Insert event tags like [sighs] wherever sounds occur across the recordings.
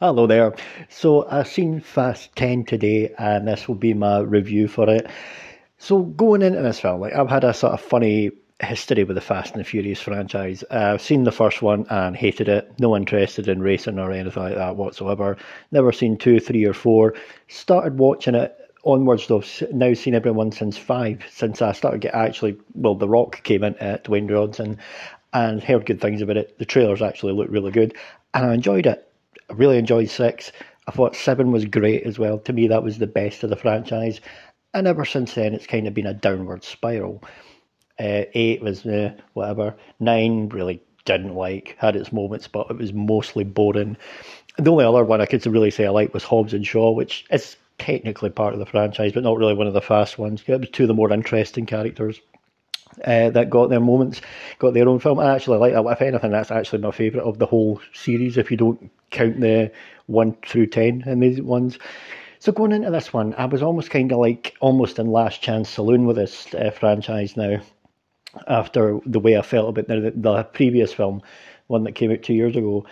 Hello there. So I've seen Fast 10 today, and this will be my review for it. So going into this film, like I've had a sort of funny history with the Fast and the Furious franchise. Uh, I've seen the first one and hated it. No interested in racing or anything like that whatsoever. Never seen two, three, or four. Started watching it onwards though. Now seen everyone since five. Since I started get actually, well, The Rock came into it, Dwayne Johnson, and heard good things about it. The trailers actually looked really good, and I enjoyed it. Really enjoyed six. I thought seven was great as well. To me, that was the best of the franchise. And ever since then, it's kind of been a downward spiral. Uh, eight was uh, whatever. Nine really didn't like, had its moments, but it was mostly boring. The only other one I could really say I liked was Hobbs and Shaw, which is technically part of the franchise, but not really one of the fast ones. It was two of the more interesting characters uh, that got their moments, got their own film. I actually like that. If anything, that's actually my favourite of the whole series. If you don't count the one through ten in these ones. So going into this one, I was almost kind of like almost in Last Chance Saloon with this uh, franchise now. After the way I felt about the, the previous film, one that came out two years ago.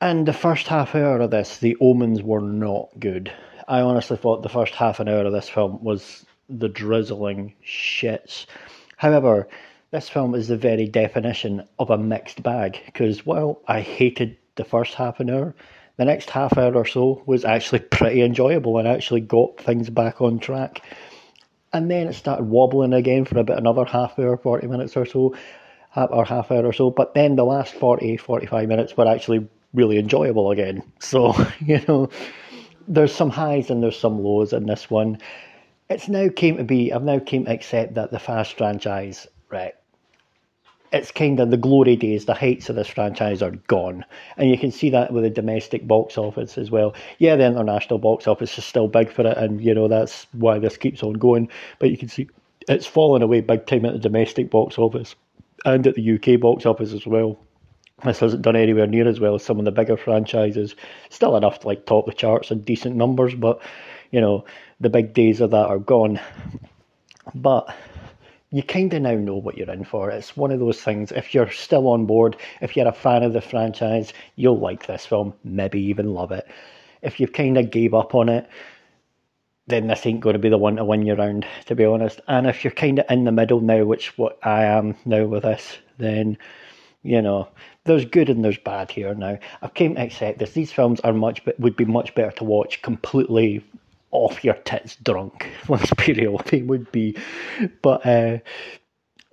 And the first half hour of this, the omens were not good. I honestly thought the first half an hour of this film was the drizzling shits. However, this film is the very definition of a mixed bag because while I hated the first half an hour, the next half hour or so was actually pretty enjoyable and actually got things back on track. And then it started wobbling again for about another half hour, 40 minutes or so, or half hour or so. But then the last 40, 45 minutes were actually really enjoyable again. So, [laughs] you know, there's some highs and there's some lows in this one it's now came to be, I've now came to accept that the Fast franchise, right, it's kind of the glory days, the heights of this franchise are gone. And you can see that with the domestic box office as well. Yeah, the international box office is still big for it, and you know, that's why this keeps on going. But you can see it's fallen away big time at the domestic box office and at the UK box office as well. This hasn't done anywhere near as well as some of the bigger franchises. Still enough to like top the charts and decent numbers, but you know, the big days of that are gone. But you kind of now know what you're in for. It's one of those things. If you're still on board, if you're a fan of the franchise, you'll like this film, maybe even love it. If you've kind of gave up on it, then this ain't going to be the one to win you round, to be honest. And if you're kind of in the middle now, which what I am now with this, then you know there's good and there's bad here now. I've came to accept this. These films are much but would be much better to watch completely off your tits drunk. [laughs] Be real, they would be. But uh,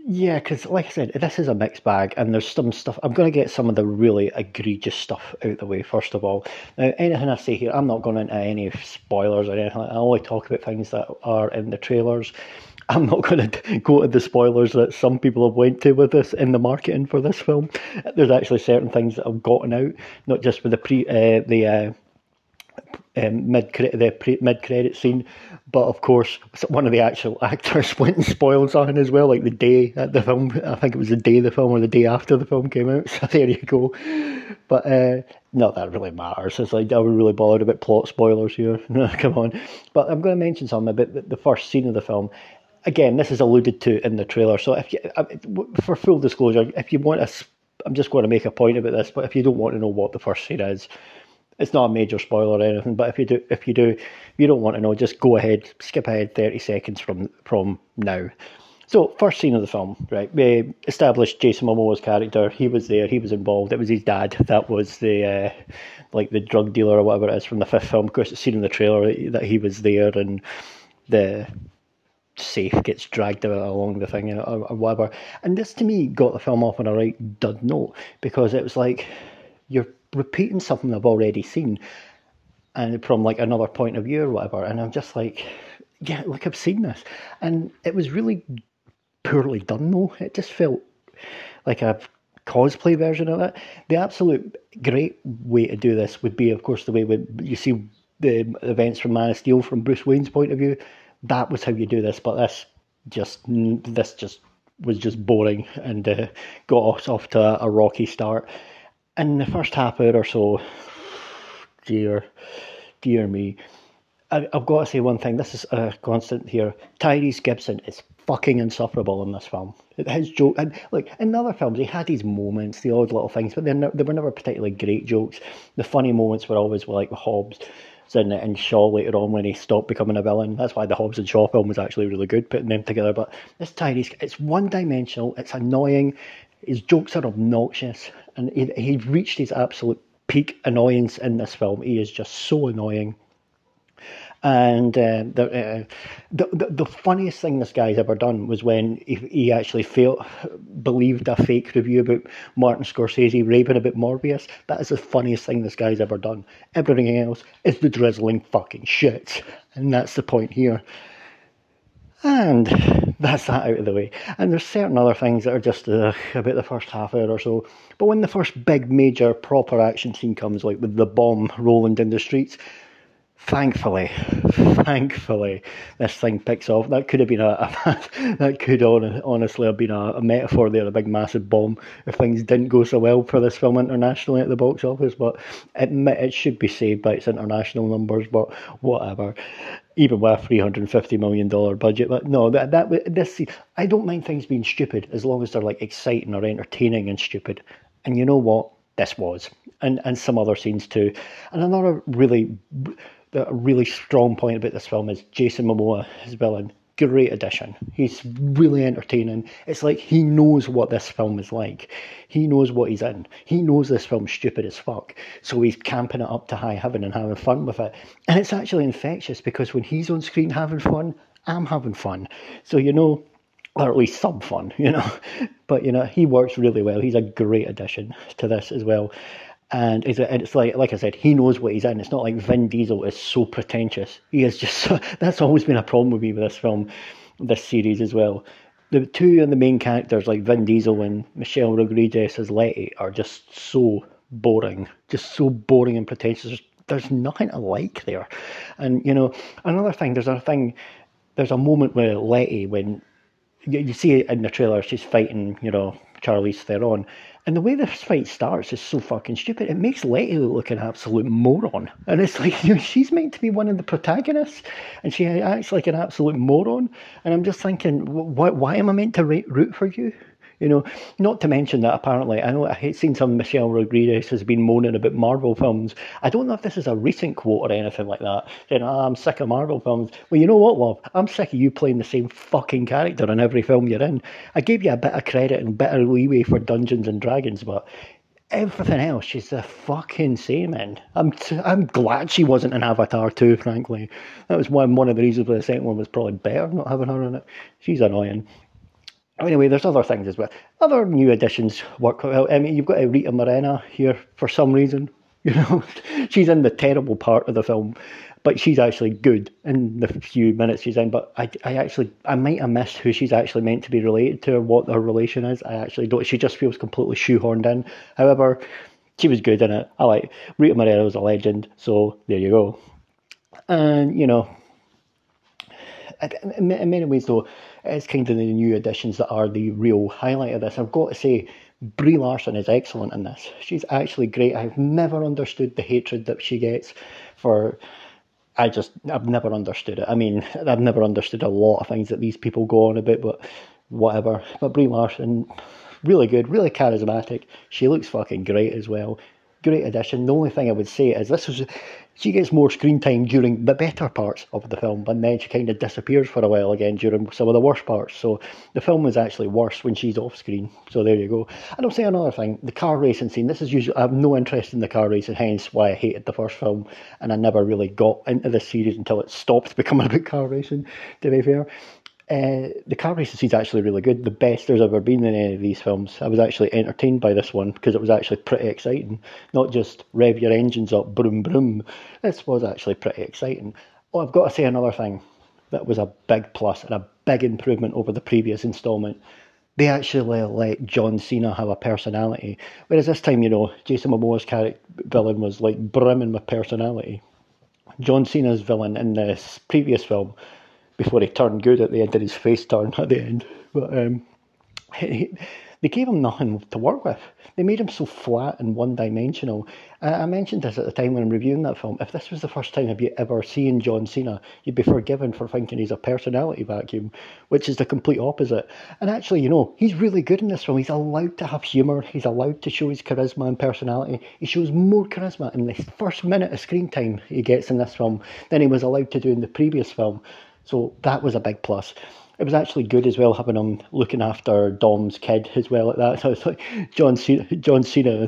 yeah, because like I said, this is a mixed bag, and there's some stuff. I'm going to get some of the really egregious stuff out the way first of all. Now, anything I say here, I'm not going into any spoilers or anything. I only talk about things that are in the trailers. [laughs] I'm not going [laughs] to go to the spoilers that some people have went to with this in the marketing for this film. There's actually certain things that have gotten out, not just with the pre uh, the uh, um, mid the mid credit scene, but of course one of the actual [laughs] actors went and spoiled something as well, like the day that the film. I think it was the day the film or the day after the film came out. [laughs] So there you go. But uh, not that really matters. It's like I was really bothered about plot spoilers here. [laughs] No, Come on. But I'm going to mention something about the, first scene of the film again, this is alluded to in the trailer. So if you, for full disclosure, if you want to, I'm just going to make a point about this. But if you don't want to know what the first scene is, it's not a major spoiler or anything, but if you do, if you do, if you don't want to know, just go ahead, skip ahead thirty seconds from from now. So, first scene of the film, right? We established Jason Momoa's character. He was there. He was involved. It was his dad. That was the uh, like the drug dealer or whatever it is from the fifth film. Of course, it's seen in the trailer that he was there, and the safe gets dragged along the thing or, or whatever. And this to me got the film off on a right dud note because it was like you're repeating something I've already seen and from like another point of view or whatever. And I'm just like, yeah, like I've seen this. And it was really poorly done though. It just felt like a cosplay version of it. The absolute great way to do this would be, of course, the way when you see the events from Man of Steel from Bruce Wayne's point of view. That was how you do this, but this just this just was just boring and uh, got us off to a rocky start in the first half hour or so, dear, dear me, I, have got to say one thing. This is a constant here. Tyrese Gibson is fucking insufferable in this film. His joke, and like in other films, he had his moments, the odd little things, but they they were never particularly great jokes. The funny moments were always like Hobbs and, and Shaw later on when he stopped becoming a villain. That's why the Hobbs and Shaw film was actually really good, putting them together. But this Tyrese, it's one dimensional, it's annoying, his jokes are obnoxious, and he, he reached his absolute peak annoyance in this film. He is just so annoying. And uh, the, uh, the, the the funniest thing this guy's ever done was when he, he actually felt believed a fake review about Martin Scorsese raving about Morbius. That is the funniest thing this guy's ever done. Everything else is the drizzling fucking shit, and that's the point here. And [laughs] that's that out of the way. And there's certain other things that are just uh, about the first half hour or so. But when the first big, major, proper action scene comes, like with the bomb rolling down the streets, thankfully, [laughs] thankfully, this thing picks off. That could have been a, a [laughs] that could honestly have been a, a, metaphor there, a big massive bomb. If things didn't go so well for this film internationally at the box office, but it it should be saved by its international numbers. But whatever, even with a three hundred and fifty million dollar budget. But no, that that this I don't mind things being stupid as long as they're like exciting or entertaining and stupid. And you know what? This was, and and some other scenes too. And another really a really strong point about this film is Jason Momoa, his villain. Great addition. He's really entertaining. It's like he knows what this film is like. He knows what he's in. He knows this film's stupid as fuck. So he's camping it up to high heaven and having fun with it. And it's actually infectious because when he's on screen having fun, I'm having fun. So, you know, or at least some fun, [laughs] you know. But, you know, he works really well. He's a great addition to this as well and it's, like like I said, he knows what he's in. It's not like Vin Diesel is so pretentious. He is just so, [laughs] that's always been a problem with me with this film, this series as well. The two of the main characters, like Vin Diesel and Michelle Rodriguez as Letty, are just so boring, just so boring and pretentious. There's nothing to like there, and you know another thing. There's a thing. There's a moment where Letty when you, you see it in the trailer. She's fighting, you know, Charlize Theron, and the way this fight starts is so fucking stupid. It makes Letty look an absolute moron. And it's like, [laughs] you know, she's meant to be one of the protagonists, and she acts like an absolute moron. And I'm just thinking, why, why am I meant to root for you? You know, not to mention that apparently, I know I've seen some Michelle Rodriguez has been moaning about Marvel films. I don't know if this is a recent quote or anything like that, saying, oh, I'm sick of Marvel films. Well, you know what, love? I'm sick of you playing the same fucking character in every film you're in. I gave you a bit of credit and bit of leeway for Dungeons and Dragons, but everything else she's the fucking same in. I'm t- I'm glad she wasn't in Avatar 2, frankly. That was one one of the reasons why the second one was probably better not having her in it. She's annoying. Oh, anyway, there's other things as well. Other new additions work well. I mean, you've got Rita Moreno here for some reason. [laughs] You know, she's in the terrible part of the film, but she's actually good in the few minutes she's in. But I, I actually, I might have missed who she's actually meant to be related to or what her relation is. I actually don't. She just feels completely shoehorned in. However, she was good in it. I like Rita Moreno's a legend, so there you go. And you know, in many ways though it's kind of the new additions that are the real highlight of this. I've got to say, Brie Larson is excellent in this. She's actually great. I've never understood the hatred that she gets for. I just, I've never understood it. I mean, I've never understood a lot of things that these people go on about, but whatever. But Brie Larson, really good, really charismatic. She looks fucking great as well great addition. The only thing I would say is this was she gets more screen time during the better parts of the film, and then she kind of disappears for a while again during some of the worst parts. So the film is actually worse when she's off screen. So there you go. And I'll say another thing: the car racing scene. This is usually I have no interest in the car racing, hence why I hated the first film, and I never really got into the series until it stopped [laughs] becoming about car racing. To be fair, uh, the car racing scene's actually really good. The best there's ever been in any of these films. I was actually entertained by this one because it was actually pretty exciting. Not just rev your engines up, broom broom. This was actually pretty exciting. Oh, I've got to say another thing that was a big plus and a big improvement over the previous instalment. They actually let John Cena have a personality, whereas this time, you know, Jason Momoa's character villain was like brimming with personality. John Cena's villain in this previous film before he turned good at the end and his face turned at the end. But um, he, they gave him nothing to work with. They made him so flat and one dimensional. I mentioned this at the time when I'm reviewing that film. If this was the first time have you ever seen John Cena, you'd be forgiven for thinking he's a personality vacuum, which is the complete opposite. And actually, you know, he's really good in this film. He's allowed to have humour, he's allowed to show his charisma and personality. He shows more charisma in the first minute of screen time he gets in this film than he was allowed to do in the previous film. So that was a big plus it was actually good as well having him looking after Dom's kid as well at that. [laughs] So it's like John Cena, John Cena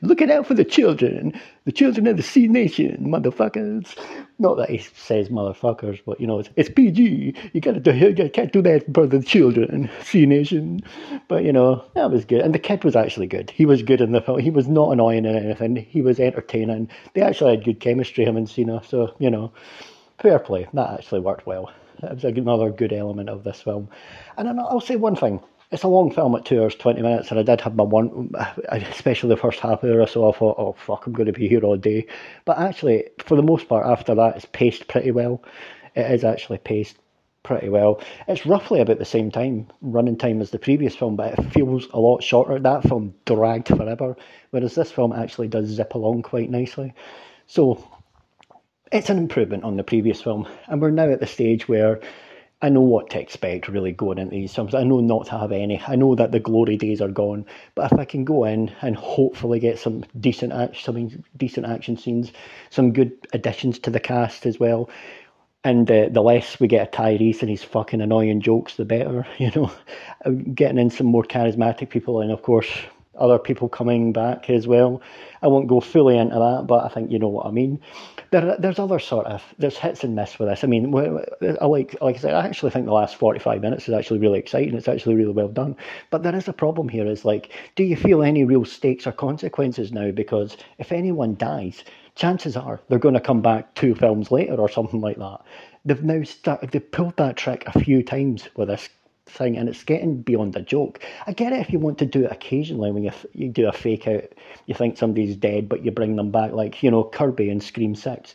looking out for the children, the children of the Cenation, motherfuckers. Not that he says motherfuckers, but you know, it's, it's PG. You gotta do, you can't do that for the children, [laughs] Cenation. But you know, that was good. And the kid was actually good. He was good in the film. He was not annoying in anything. He was entertaining. They actually had good chemistry, him and Cena. So, you know, fair play. That actually worked well. It was another good element of this film. And I'll say one thing. It's a long film at two hours, 20 minutes, and I did have my one, [laughs] especially the first half hour or so, I thought, oh, fuck, I'm going to be here all day. But actually, for the most part, after that, it's paced pretty well. It is actually paced pretty well. It's roughly about the same time, running time as the previous film, but it feels a lot shorter. That film dragged forever, whereas this film actually does zip along quite nicely. So it's an improvement on the previous film, and we're now at the stage where I know what to expect really going into these films. I know not to have any. I know that the glory days are gone, but if I can go in and hopefully get some decent action, some decent action scenes, some good additions to the cast as well, and uh, the less we get a Tyrese and his fucking annoying jokes, the better. [laughs] You know, getting in some more charismatic people, and of course other people coming back as well. I won't go fully into that, but I think you know what I mean. There, there's other sort of there's hits and miss with this. I mean, I like like I said, I actually think the last 45 minutes is actually really exciting. It's actually really well done. But there is a problem here. Is like, do you feel any real stakes or consequences now? Because if anyone dies, chances are they're going to come back two films later or something like that. They've now started. They've pulled that trick a few times with this thing, and it's getting beyond a joke. I get it if you want to do it occasionally when you you do a fake out, you think somebody's dead, but you bring them back, like you know Kirby and Scream Six.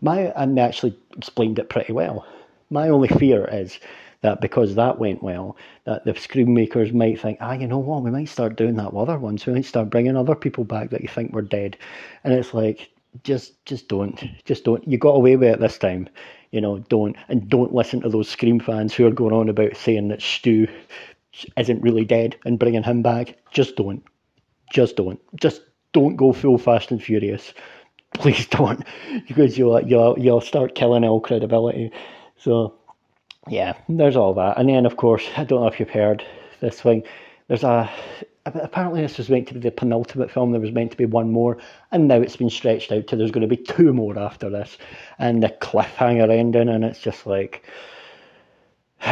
My and they actually explained it pretty well. My only fear is that because that went well, that the screen makers might think, ah, you know what, we might start doing that with other ones. We might start bringing other people back that you think were dead, and it's like just just don't, just don't. You got away with it this time you know, don't and don't listen to those Scream fans who are going on about saying that Stu isn't really dead and bringing him back. Just don't. Just don't. Just don't go full Fast and Furious. [laughs] Please don't, because you'll you'll you'll start killing all credibility. So, yeah, there's all that, and then of course I don't know if you've heard this thing. There's a apparently this was meant to be the penultimate film. There was meant to be one more, and now it's been stretched out to there's going to be two more after this, and the cliffhanger ending, and it's just like. [sighs]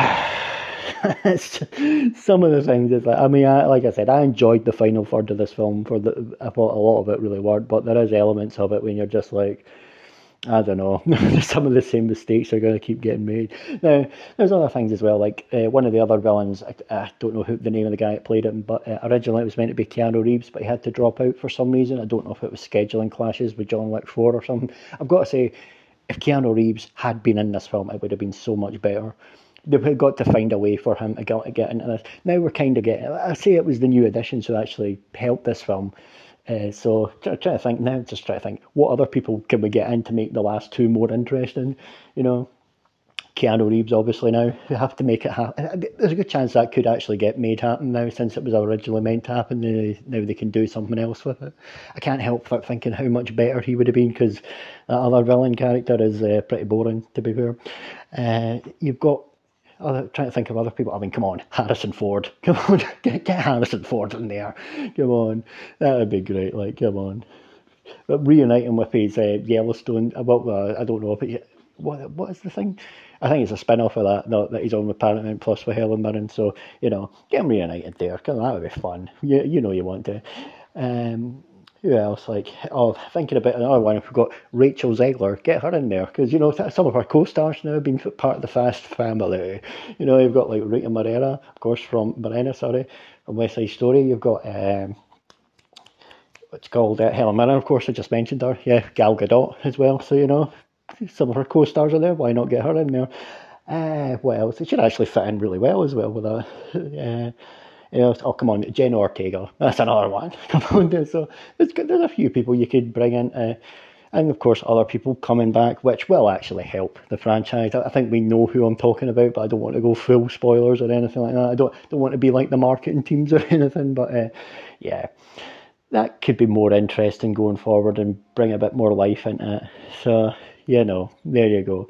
it's just, some of the things is like I mean I, like I said I enjoyed the final third of this film for the I thought a lot of it really worked but there is elements of it when you're just like I don't know. [laughs] Some of the same mistakes are going to keep getting made. Now, there's other things as well. Like uh, one of the other villains, I, I, don't know who the name of the guy that played him, but uh, originally it was meant to be Keanu Reeves, but he had to drop out for some reason. I don't know if it was scheduling clashes with John Wick 4 or something. I've got to say, if Keanu Reeves had been in this film, it would have been so much better. They've got to find a way for him to get, to get into this. Now we're kind of getting. I say it was the new additions who actually helped this film uh, so try, try to think now, just try to think what other people can we get in to make the last two more interesting. You know, Keanu Reeves obviously now we have to make it happen. There's a good chance that could actually get made happen now since it was originally meant to happen. Now they can do something else with it. I can't help but thinking how much better he would have been because that other villain character is uh, pretty boring to be fair. Uh, you've got I'm trying to think of other people. I mean, come on, Harrison Ford. [laughs] Come on, get, get Harrison Ford in there. Come on, that would be great. Like, come on. But reuniting with his uh, Yellowstone. Uh, well, I don't know. But what what is the thing? I think it's a spin off of that. Not that he's on with Paramount Plus with Helen Mirren. So you know, get him reunited there. Cause that would be fun. You you know you want to. Um, who else? Like, oh, thinking about another one, we've got Rachel Zegler. Get her in there because you know some of her co-stars now have been part of the Fast family. You know, you've got like Rita Morera, of course, from Morena, sorry, from West Side Story. You've got um, what's called uh, Helen Mirren, of course. I just mentioned her. Yeah, Gal Gadot as well. So you know, some of her co-stars are there. Why not get her in there? Uh, what else? It should actually fit in really well as well with that. [laughs] Uh, You oh, come on, Jenna Ortega. [laughs] That's another one. [laughs] Come on, so there's, there's a few people you could bring in. Uh, and of course, other people coming back, which will actually help the franchise. I think we know who I'm talking about, but I don't want to go full spoilers or anything like that. I don't don't want to be like the marketing teams [laughs] or anything, but uh, yeah, that could be more interesting going forward and bring a bit more life into it. So you know, there you go.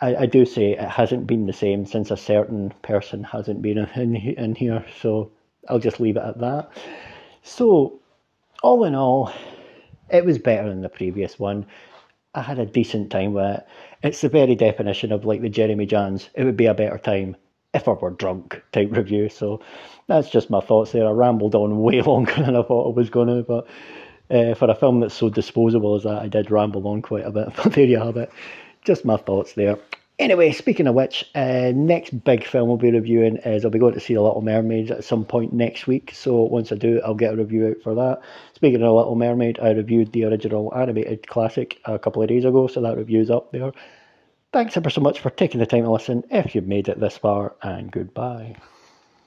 I, I do say it hasn't been the same since a certain person hasn't been in in here, so I'll just leave it at that. So, all in all, it was better than the previous one. I had a decent time with it. It's the very definition of like the Jeremy Jahns, It would be a better time if I were drunk type review. So that's just my thoughts there. I rambled on way [laughs] longer than I thought I was going to, but uh, for a film that's so disposable as that, I did ramble on quite a bit. [laughs] But there you have it. Just my thoughts there. Anyway, speaking of which, uh, next big film we'll be reviewing is I'll be going to see The Little Mermaid at some point next week. So once I do, I'll get a review out for that. Speaking of Little Mermaid, I reviewed the original animated classic a couple of days ago, so that review's up there. Thanks ever so much for taking the time to listen if you've made it this far, and goodbye.